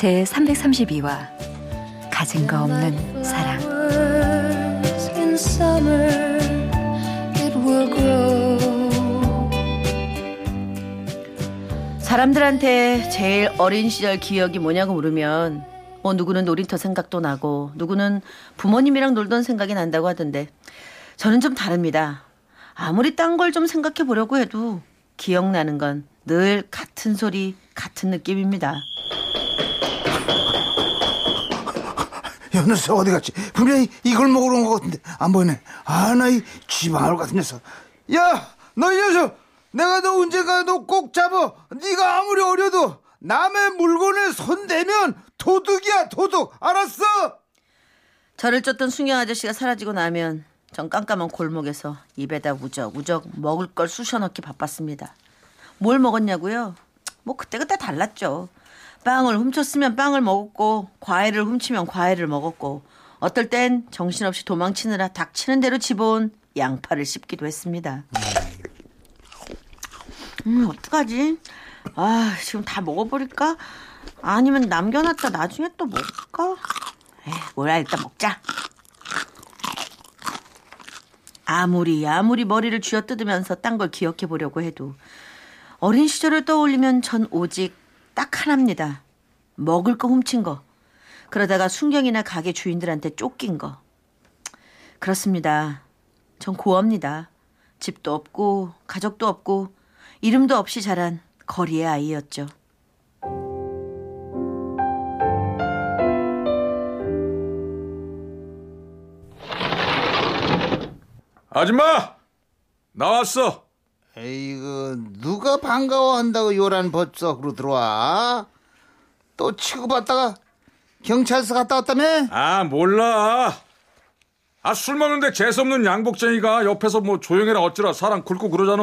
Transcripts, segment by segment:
제 332화 가진 거 없는 사랑 사람들한테 제일 어린 시절 기억이 뭐냐고 물으면 뭐 누구는 놀이터 생각도 나고 누구는 부모님이랑 놀던 생각이 난다고 하던데 저는 좀 다릅니다. 아무리 딴 걸 좀 생각해 보려고 해도 기억나는 건 늘 같은 소리, 같은 느낌입니다. 야, 녀석 어디 갔지? 분명히 이걸 먹으러 온 것 같은데 안 보이네. 아, 나이 쥐방울 같은 녀석. 야, 너 이 녀석! 내가 너 언젠가 너 꼭 잡아. 네가 아무리 어려도 남의 물건에 손 대면 도둑이야, 도둑. 알았어? 저를 쫓던 숙녀 아저씨가 사라지고 나면 전 깜깜한 골목에서 입에다 우적우적 먹을 걸 쑤셔넣기 바빴습니다. 뭘 먹었냐고요? 뭐 그때그때 달랐죠. 빵을 훔쳤으면 빵을 먹었고 과일을 훔치면 과일을 먹었고 어떨 땐 정신없이 도망치느라 닥치는 대로 집어온 양파를 씹기도 했습니다. 음 어떡하지? 아 지금 다 먹어버릴까? 아니면 남겨놨다 나중에 또 먹을까? 에이 뭐야 일단 먹자. 아무리 아무리 머리를 쥐어뜯으면서 딴 걸 기억해 보려고 해도 어린 시절을 떠올리면 전 오직 딱 하나입니다. 먹을 거 훔친 거. 그러다가 순경이나 가게 주인들한테 쫓긴 거. 그렇습니다. 전 고아입니다. 집도 없고 가족도 없고 이름도 없이 자란 거리의 아이였죠. 아줌마 나왔어. 에이그 누가 반가워한다고 요란 법석으로 들어와? 또 치고받다가 경찰서 갔다 왔다며? 아 몰라. 아 술 먹는데 재수없는 양복쟁이가 옆에서 뭐 조용해라 어쩌라 사람 굵고 그러잖아.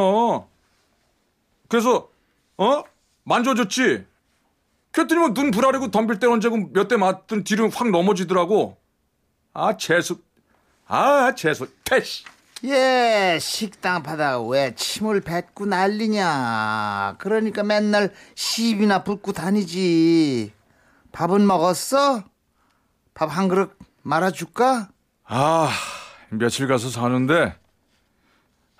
그래서 어 만져줬지. 그랬더니 뭐눈 부라리고 덤빌 때 언제고 몇 대 맞든 뒤로 확 넘어지더라고. 아 재수. 아 재수. 퇴시. 예, 식당 바다가 왜 침을 뱉고 난리냐. 그러니까 맨날 시비나 붓고 다니지. 밥은 먹었어? 밥 한 그릇 말아줄까? 아 며칠 가서 사는데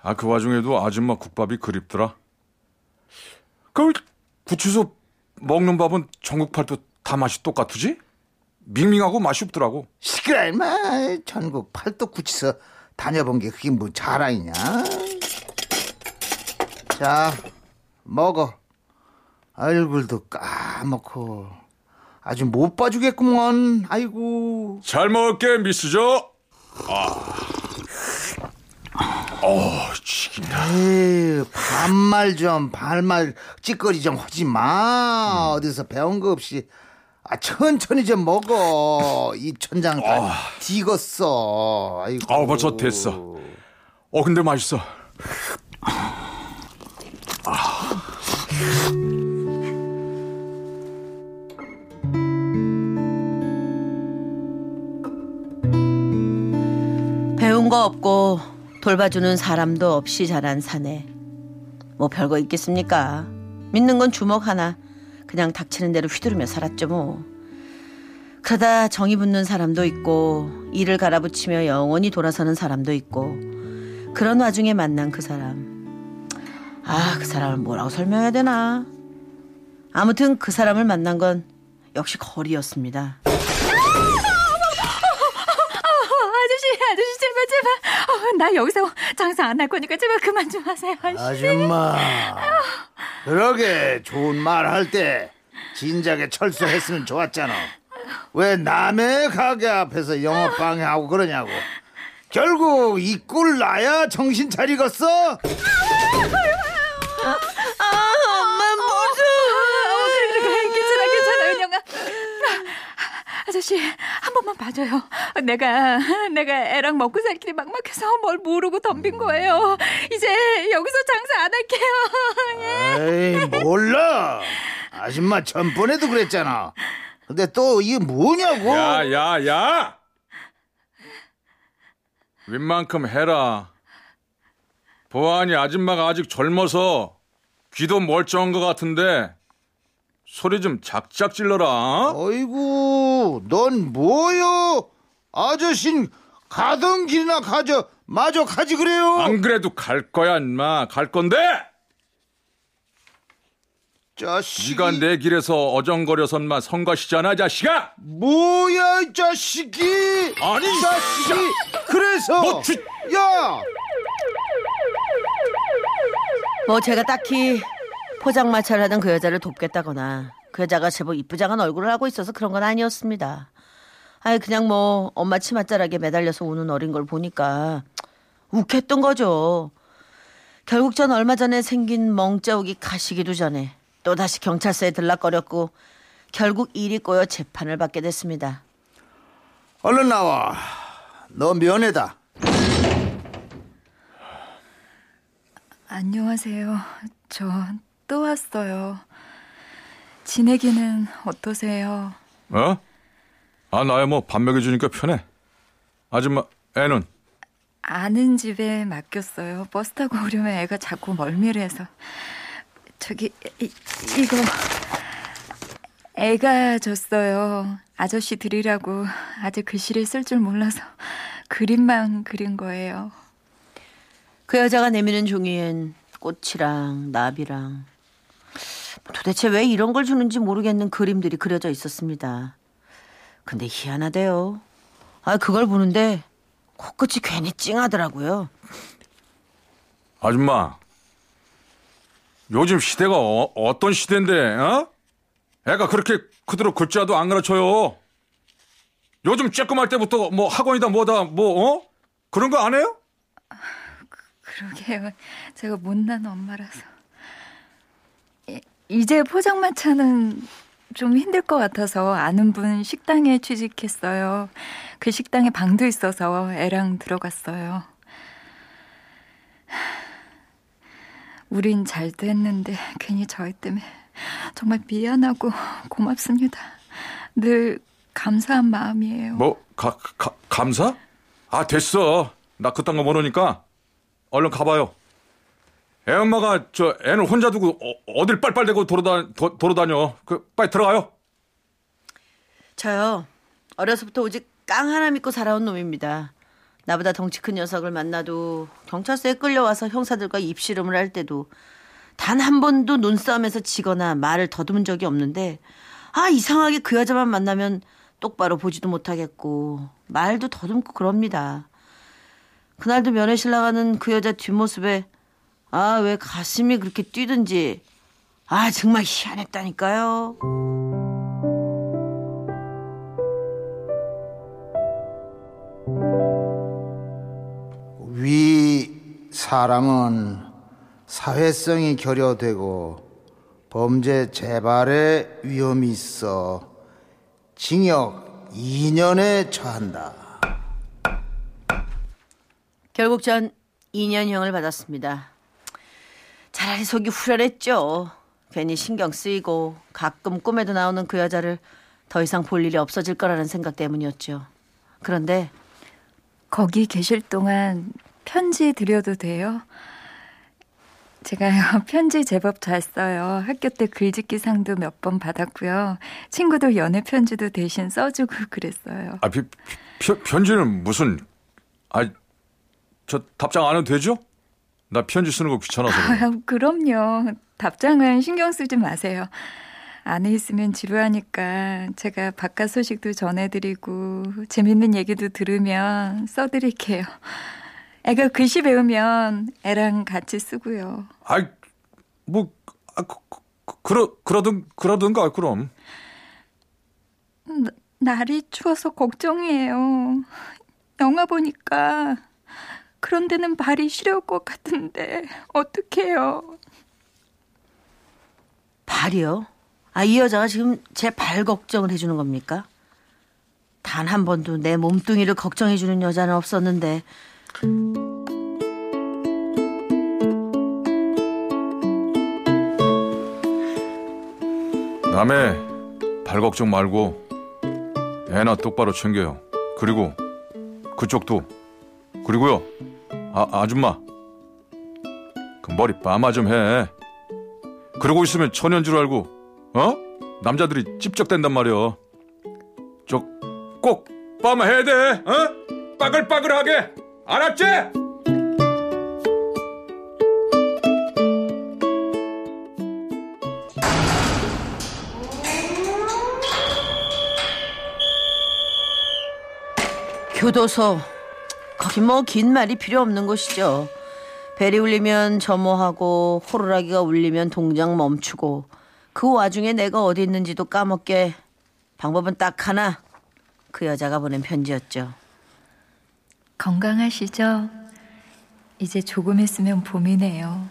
아 그 와중에도 아줌마 국밥이 그립더라. 그 구치소 먹는 밥은 전국 팔도 다 맛이 똑같으지? 밍밍하고 맛이 없더라고. 시끄러, 임마. 전국 팔도 구치소 다녀본 게 그게 뭐 자랑이냐? 자, 먹어. 얼굴도 까먹고 아주 못 봐주겠구먼. 아이고. 잘 먹을게 미스죠. 아, 어, 지긴다. 에이, 반말 좀, 반말 찌꺼리 좀 하지 마. 어디서 배운 거 없이. 아, 천천히 좀 먹어. 이 천장 다 익었어. 아이고. 아, 벌써 됐어. 어, 근데 맛있어. 배운 거 없고 돌봐주는 사람도 없이 자란 사내. 뭐 별거 있겠습니까? 믿는 건 주먹 하나. 그냥 닥치는 대로 휘두르며 살았죠 뭐. 그러다 정이 붙는 사람도 있고 일을 갈아붙이며 영원히 돌아서는 사람도 있고 그런 와중에 만난 그 사람. 아, 그 사람을 뭐라고 설명해야 되나? 아무튼 그 사람을 만난 건 역시 거리였습니다. 아저씨 아저씨 제발 제발 어, 나 여기서 장사 안 할 거니까 제발 그만 좀 하세요 아저씨 아줌마. 그러게 좋은 말 할 때 진작에 철수했으면 좋았잖아. 왜 남의 가게 앞에서 영업 방해하고 그러냐고. 결국 이 꼴 나야 정신 차리겠어? 아, 엄마 무서워. 어, 그래, 괜찮아 괜찮아 은영아 아저씨 한 번만 봐줘요. 내가 내가 애랑 먹고 살 길이 막막해서 뭘 모르고 덤빈 거예요. 이제 여기서 장사 안 할게요. 에이 몰라 아줌마 전번에도 그랬잖아 근데 또 이게 뭐냐고 야, 야, 야! 웬만큼 해라. 보아하니 아줌마가 아직 젊어서 귀도 멀쩡한 것 같은데 소리 좀 작작 질러라. 어? 어이구 넌 뭐여 아저씨는 가던 길이나 가져 마저 가지 그래요 안 그래도 갈 거야, 인마. 갈 건데! 자식이 네가 내 길에서 어정거려선만 성가시잖아, 자식아! 뭐야 이 자식이 아니, 이 자식이 그래서 너 쥐- 야뭐 제가 딱히 포장마차를 하던 그 여자를 돕겠다거나 그 여자가 제법 이쁘장한 얼굴을 하고 있어서 그런 건 아니었습니다. 아예 그냥 뭐 엄마 치맛자락에 매달려서 우는 어린 걸 보니까 욱했던 거죠. 결국 전 얼마 전에 생긴 멍자욱이 가시기도 전에 또 다시 경찰서에 들락거렸고 결국 일이 꼬여 재판을 받게 됐습니다. 얼른 나와 너 면회다 안녕하세요. 저 또 왔어요. 지내기는 어떠세요? 어? 아, 나야 뭐 밥 먹여주니까 편해. 아줌마, 애는? 아는 집에 맡겼어요. 버스 타고 오려면 애가 자꾸 멀미를 해서. 저기 이, 이거 애가 줬어요. 아저씨 드리라고 아직 글씨를 쓸 줄 몰라서 그림만 그린 거예요. 그 여자가 내미는 종이엔 꽃이랑 나비랑 도대체 왜 이런 걸 주는지 모르겠는 그림들이 그려져 있었습니다. 근데 희한하대요. 아 그걸 보는데 코끝이 괜히 찡하더라고요. 아줌마, 요즘 시대가 어, 떤 시대인데, 어? 애가 그렇게 그대로 글자도 안 가르쳐요. 요즘 쬐끔할 때부터 뭐 학원이다 뭐다 뭐, 어? 그런 거 안 해요? 그러게요. 제가 못난 엄마라서. 이- 이제 포장마차는 좀 힘들 것 같아서 아는 분 식당에 취직했어요. 그 식당에 방도 있어서 애랑 들어갔어요. 우린 잘 됐는데 괜히 저희 때문에 정말 미안하고 고맙습니다. 늘 감사한 마음이에요. 뭐, 가, 가, 감사? 아, 됐어. 나 그딴 거 모르니까 얼른 가봐요. 애 엄마가 저 애는 혼자 두고 어, 딜 빨빨대고 돌아다, 도, 돌아다녀. 그, 빨리 들어가요. 저요 어려서부터 오직 깡 하나 믿고 살아온 놈입니다. 나보다 덩치 큰 녀석을 만나도 경찰서에 끌려와서 형사들과 입씨름을 할 때도 단 한 번도 눈싸움에서 지거나 말을 더듬은 적이 없는데 아 이상하게 그 여자만 만나면 똑바로 보지도 못하겠고 말도 더듬고 그럽니다. 그날도 면회실 나가는 그 여자 뒷모습에 아 왜 가슴이 그렇게 뛰든지 아 정말 희한했다니까요. 위 사람은 사회성이 결여되고 범죄 재발의 위험이 있어 징역 2년에 처한다. 결국 전 2년형을 받았습니다. 차라리 속이 후련했죠. 괜히 신경 쓰이고 가끔 꿈에도 나오는 그 여자를 더 이상 볼 일이 없어질 거라는 생각 때문이었죠. 그런데 거기 계실 동안 편지 드려도 돼요? 제가요, 편지 제법 잘 써요. 학교 때 글짓기 상도 몇 번 받았고요. 친구들 연애 편지도 대신 써주고 그랬어요. 아, 피, 피, 편- 편지는 무슨, 아, 저 답장 안 해도 되죠? 나 편지 쓰는 거 귀찮아서. 그래. 아, 그럼요. 답장은 신경 쓰지 마세요. 안에 있으면 지루하니까 제가 바깥 소식도 전해드리고 재밌는 얘기도 들으면 써드릴게요. 애가 글씨 배우면 애랑 같이 쓰고요. 아이, 뭐, 아, 그, 그, 그러, 그러든, 그러든가, 그럼. 나- 날이 추워서 걱정이에요. 영화 보니까 그런 데는 발이 시려울 것 같은데 어떡해요. 발이요? 아, 이 여자가 지금 제 발 걱정을 해주는 겁니까? 단 한 번도 내 몸뚱이를 걱정해주는 여자는 없었는데 남의 발 걱정 말고 애나 똑바로 챙겨요. 그리고 그쪽도 그리고요. 아 아줌마 그 머리 빠마 좀 해. 그러고 있으면 천연 줄 알고 어? 남자들이 찝쩍댄단 말이야. 저 꼭 빠마 해야 돼. 어? 빠글빠글하게 알았지? 교도소 거기 뭐 긴 말이 필요 없는 곳이죠. 벨이 울리면 점호하고 호루라기가 울리면 동작 멈추고 그 와중에 내가 어디 있는지도 까먹게 방법은 딱 하나 그 여자가 보낸 편지였죠. 건강하시죠? 이제 조금 있으면 봄이네요.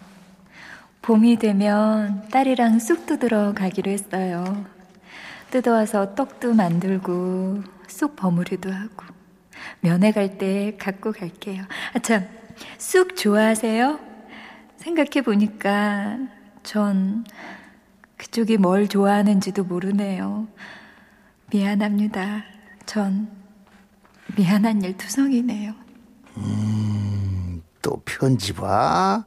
봄이 되면 딸이랑 쑥 뜯으러 가기로 했어요. 뜯어와서 떡도 만들고 쑥 버무리도 하고 면회 갈 때 갖고 갈게요. 아 참, 쑥 좋아하세요? 생각해 보니까 전 그쪽이 뭘 좋아하는지도 모르네요. 미안합니다. 전 미안한 일 투성이네요. 또 편지 봐.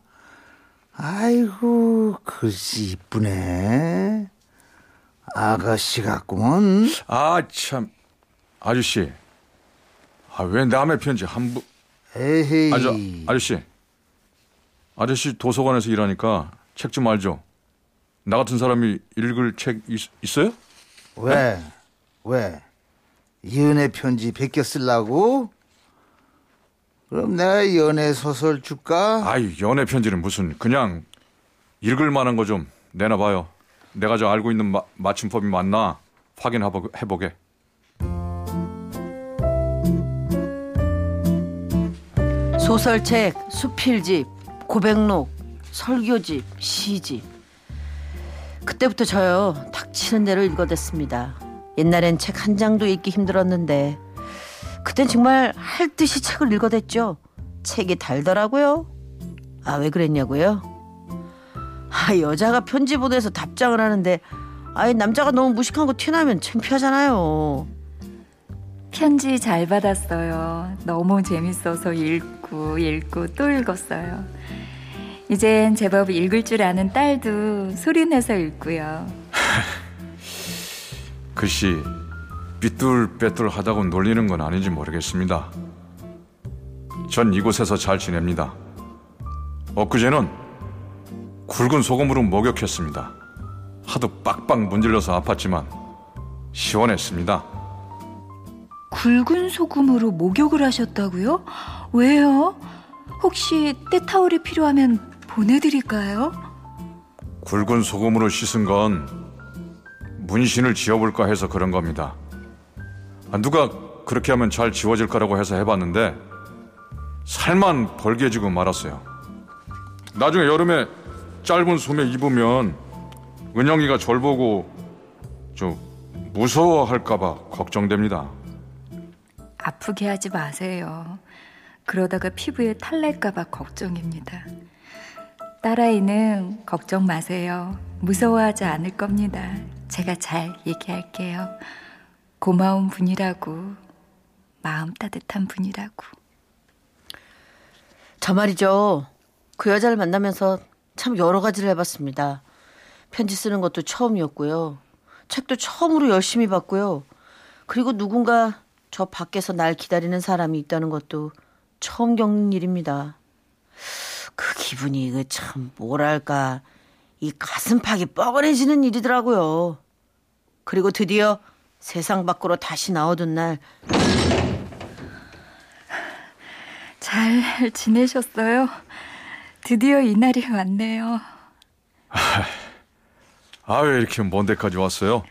아이고 글씨 이쁘네. 아가씨 같구먼. 아 참 아저씨 아 왜 남의 편지 한 부 에헤이. 아, 저, 아저씨. 아저씨 도서관에서 일하니까 책 좀 알죠? 나 같은 사람이 읽을 책 있, 있어요? 왜? 왜? 연애 편지 베껴 쓰려고? 그럼 내가 연애 소설 줄까? 아이, 연애 편지는 무슨, 그냥 읽을 만한 거 좀 내놔봐요. 내가 저 알고 있는 마, 맞춤법이 맞나 확인해보게. 소설책, 수필집, 고백록, 설교집, 시집. 그때부터 저요 닥치는 대로 읽어댔습니다. 옛날엔 책 한 장도 읽기 힘들었는데 그땐 정말 할 듯이 책을 읽어댔죠. 책이 달더라고요. 아 왜 그랬냐고요? 아 여자가 편지 보내서 답장을 하는데 아이 남자가 너무 무식한 거 티나면 창피하잖아요. 편지 잘 받았어요. 너무 재밌어서 읽고 읽고 또 읽었어요. 이젠 제법 읽을 줄 아는 딸도 소리내서 읽고요. 글씨, 삐뚤빼뚤 하다고 놀리는 건 아닌지 모르겠습니다. 전 이곳에서 잘 지냅니다. 엊그제는 굵은 소금으로 목욕했습니다. 하도 빡빡 문질러서 아팠지만 시원했습니다. 굵은 소금으로 목욕을 하셨다고요? 왜요? 혹시 때타올이 필요하면 보내드릴까요? 굵은 소금으로 씻은 건 문신을 지워볼까 해서 그런 겁니다. 아, 누가 그렇게 하면 잘 지워질 거라고 해서 해봤는데 살만 벌게지고 말았어요. 나중에 여름에 짧은 소매 입으면 은영이가 절 보고 좀 무서워할까봐 걱정됩니다. 아프게 하지 마세요. 그러다가 피부에 탈 날까봐 걱정입니다. 딸아이는 걱정 마세요. 무서워하지 않을 겁니다. 제가 잘 얘기할게요. 고마운 분이라고, 마음 따뜻한 분이라고. 저 말이죠. 그 여자를 만나면서 참 여러 가지를 해봤습니다. 편지 쓰는 것도 처음이었고요. 책도 처음으로 열심히 봤고요. 그리고 누군가 저 밖에서 날 기다리는 사람이 있다는 것도 처음 겪는 일입니다. 그 기분이 그 참 뭐랄까 이 가슴팍이 뻐근해지는 일이더라고요. 그리고 드디어 세상 밖으로 다시 나오던 날 잘 지내셨어요? 드디어 이 날이 왔네요. 아, 왜 이렇게 먼 데까지 왔어요?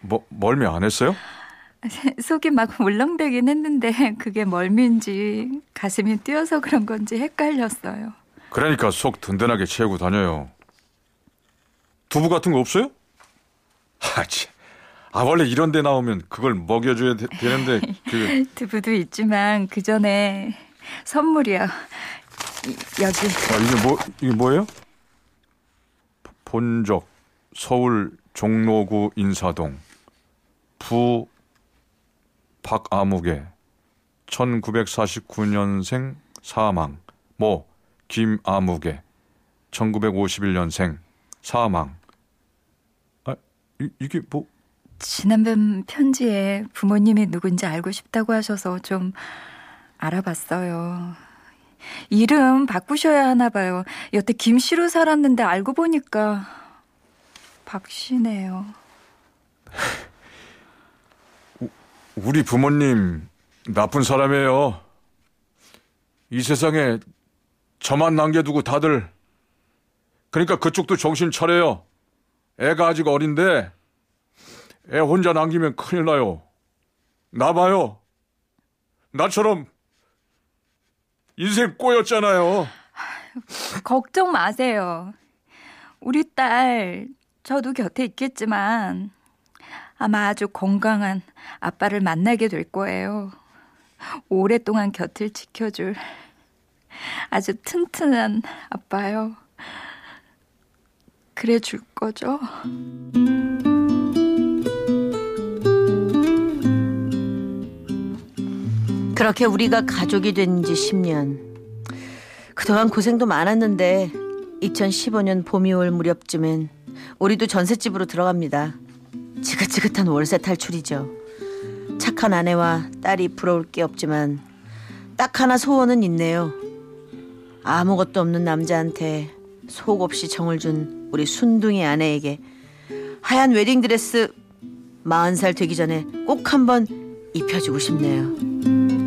뭐, 멀미 안 했어요? 속이 막 울렁대긴 했는데 그게 멀미인지 가슴이 뛰어서 그런 건지 헷갈렸어요. 그러니까 속 든든하게 채우고 다녀요. 두부 같은 거 없어요? 아, 참. 아 원래 이런 데 나오면 그걸 먹여줘야 되, 되는데 그 두부도 있지만 그 전에 선물이요. 이- 여기 아, 이게 뭐 이게 뭐예요? 본적 서울 종로구 인사동 부 박아무개 1949년생 사망 모 김아무개 1951년생 사망 아 이, 이게 뭐 지난번 편지에 부모님이 누군지 알고 싶다고 하셔서 좀 알아봤어요. 이름 바꾸셔야 하나 봐요. 여태 김씨로 살았는데 알고 보니까 박씨네요. 우리 부모님 나쁜 사람이에요. 이 세상에 저만 남겨두고 다들 그러니까 그쪽도 정신 차려요. 애가 아직 어린데 애 혼자 남기면 큰일 나요. 나 봐요. 나처럼 인생 꼬였잖아요. 걱정 마세요. 우리 딸, 저도 곁에 있겠지만 아마 아주 건강한 아빠를 만나게 될 거예요. 오랫동안 곁을 지켜줄 아주 튼튼한 아빠요. 그래 줄 거죠? 그렇게 우리가 가족이 된 지 10년. 그동안 고생도 많았는데 2015년 봄이 올 무렵쯤엔 우리도 전셋집으로 들어갑니다. 지긋지긋한 월세 탈출이죠. 착한 아내와 딸이 부러울 게 없지만 딱 하나 소원은 있네요. 아무것도 없는 남자한테 속 없이 정을 준 우리 순둥이 아내에게 하얀 웨딩드레스 40살 되기 전에 꼭 한번 입혀주고 싶네요.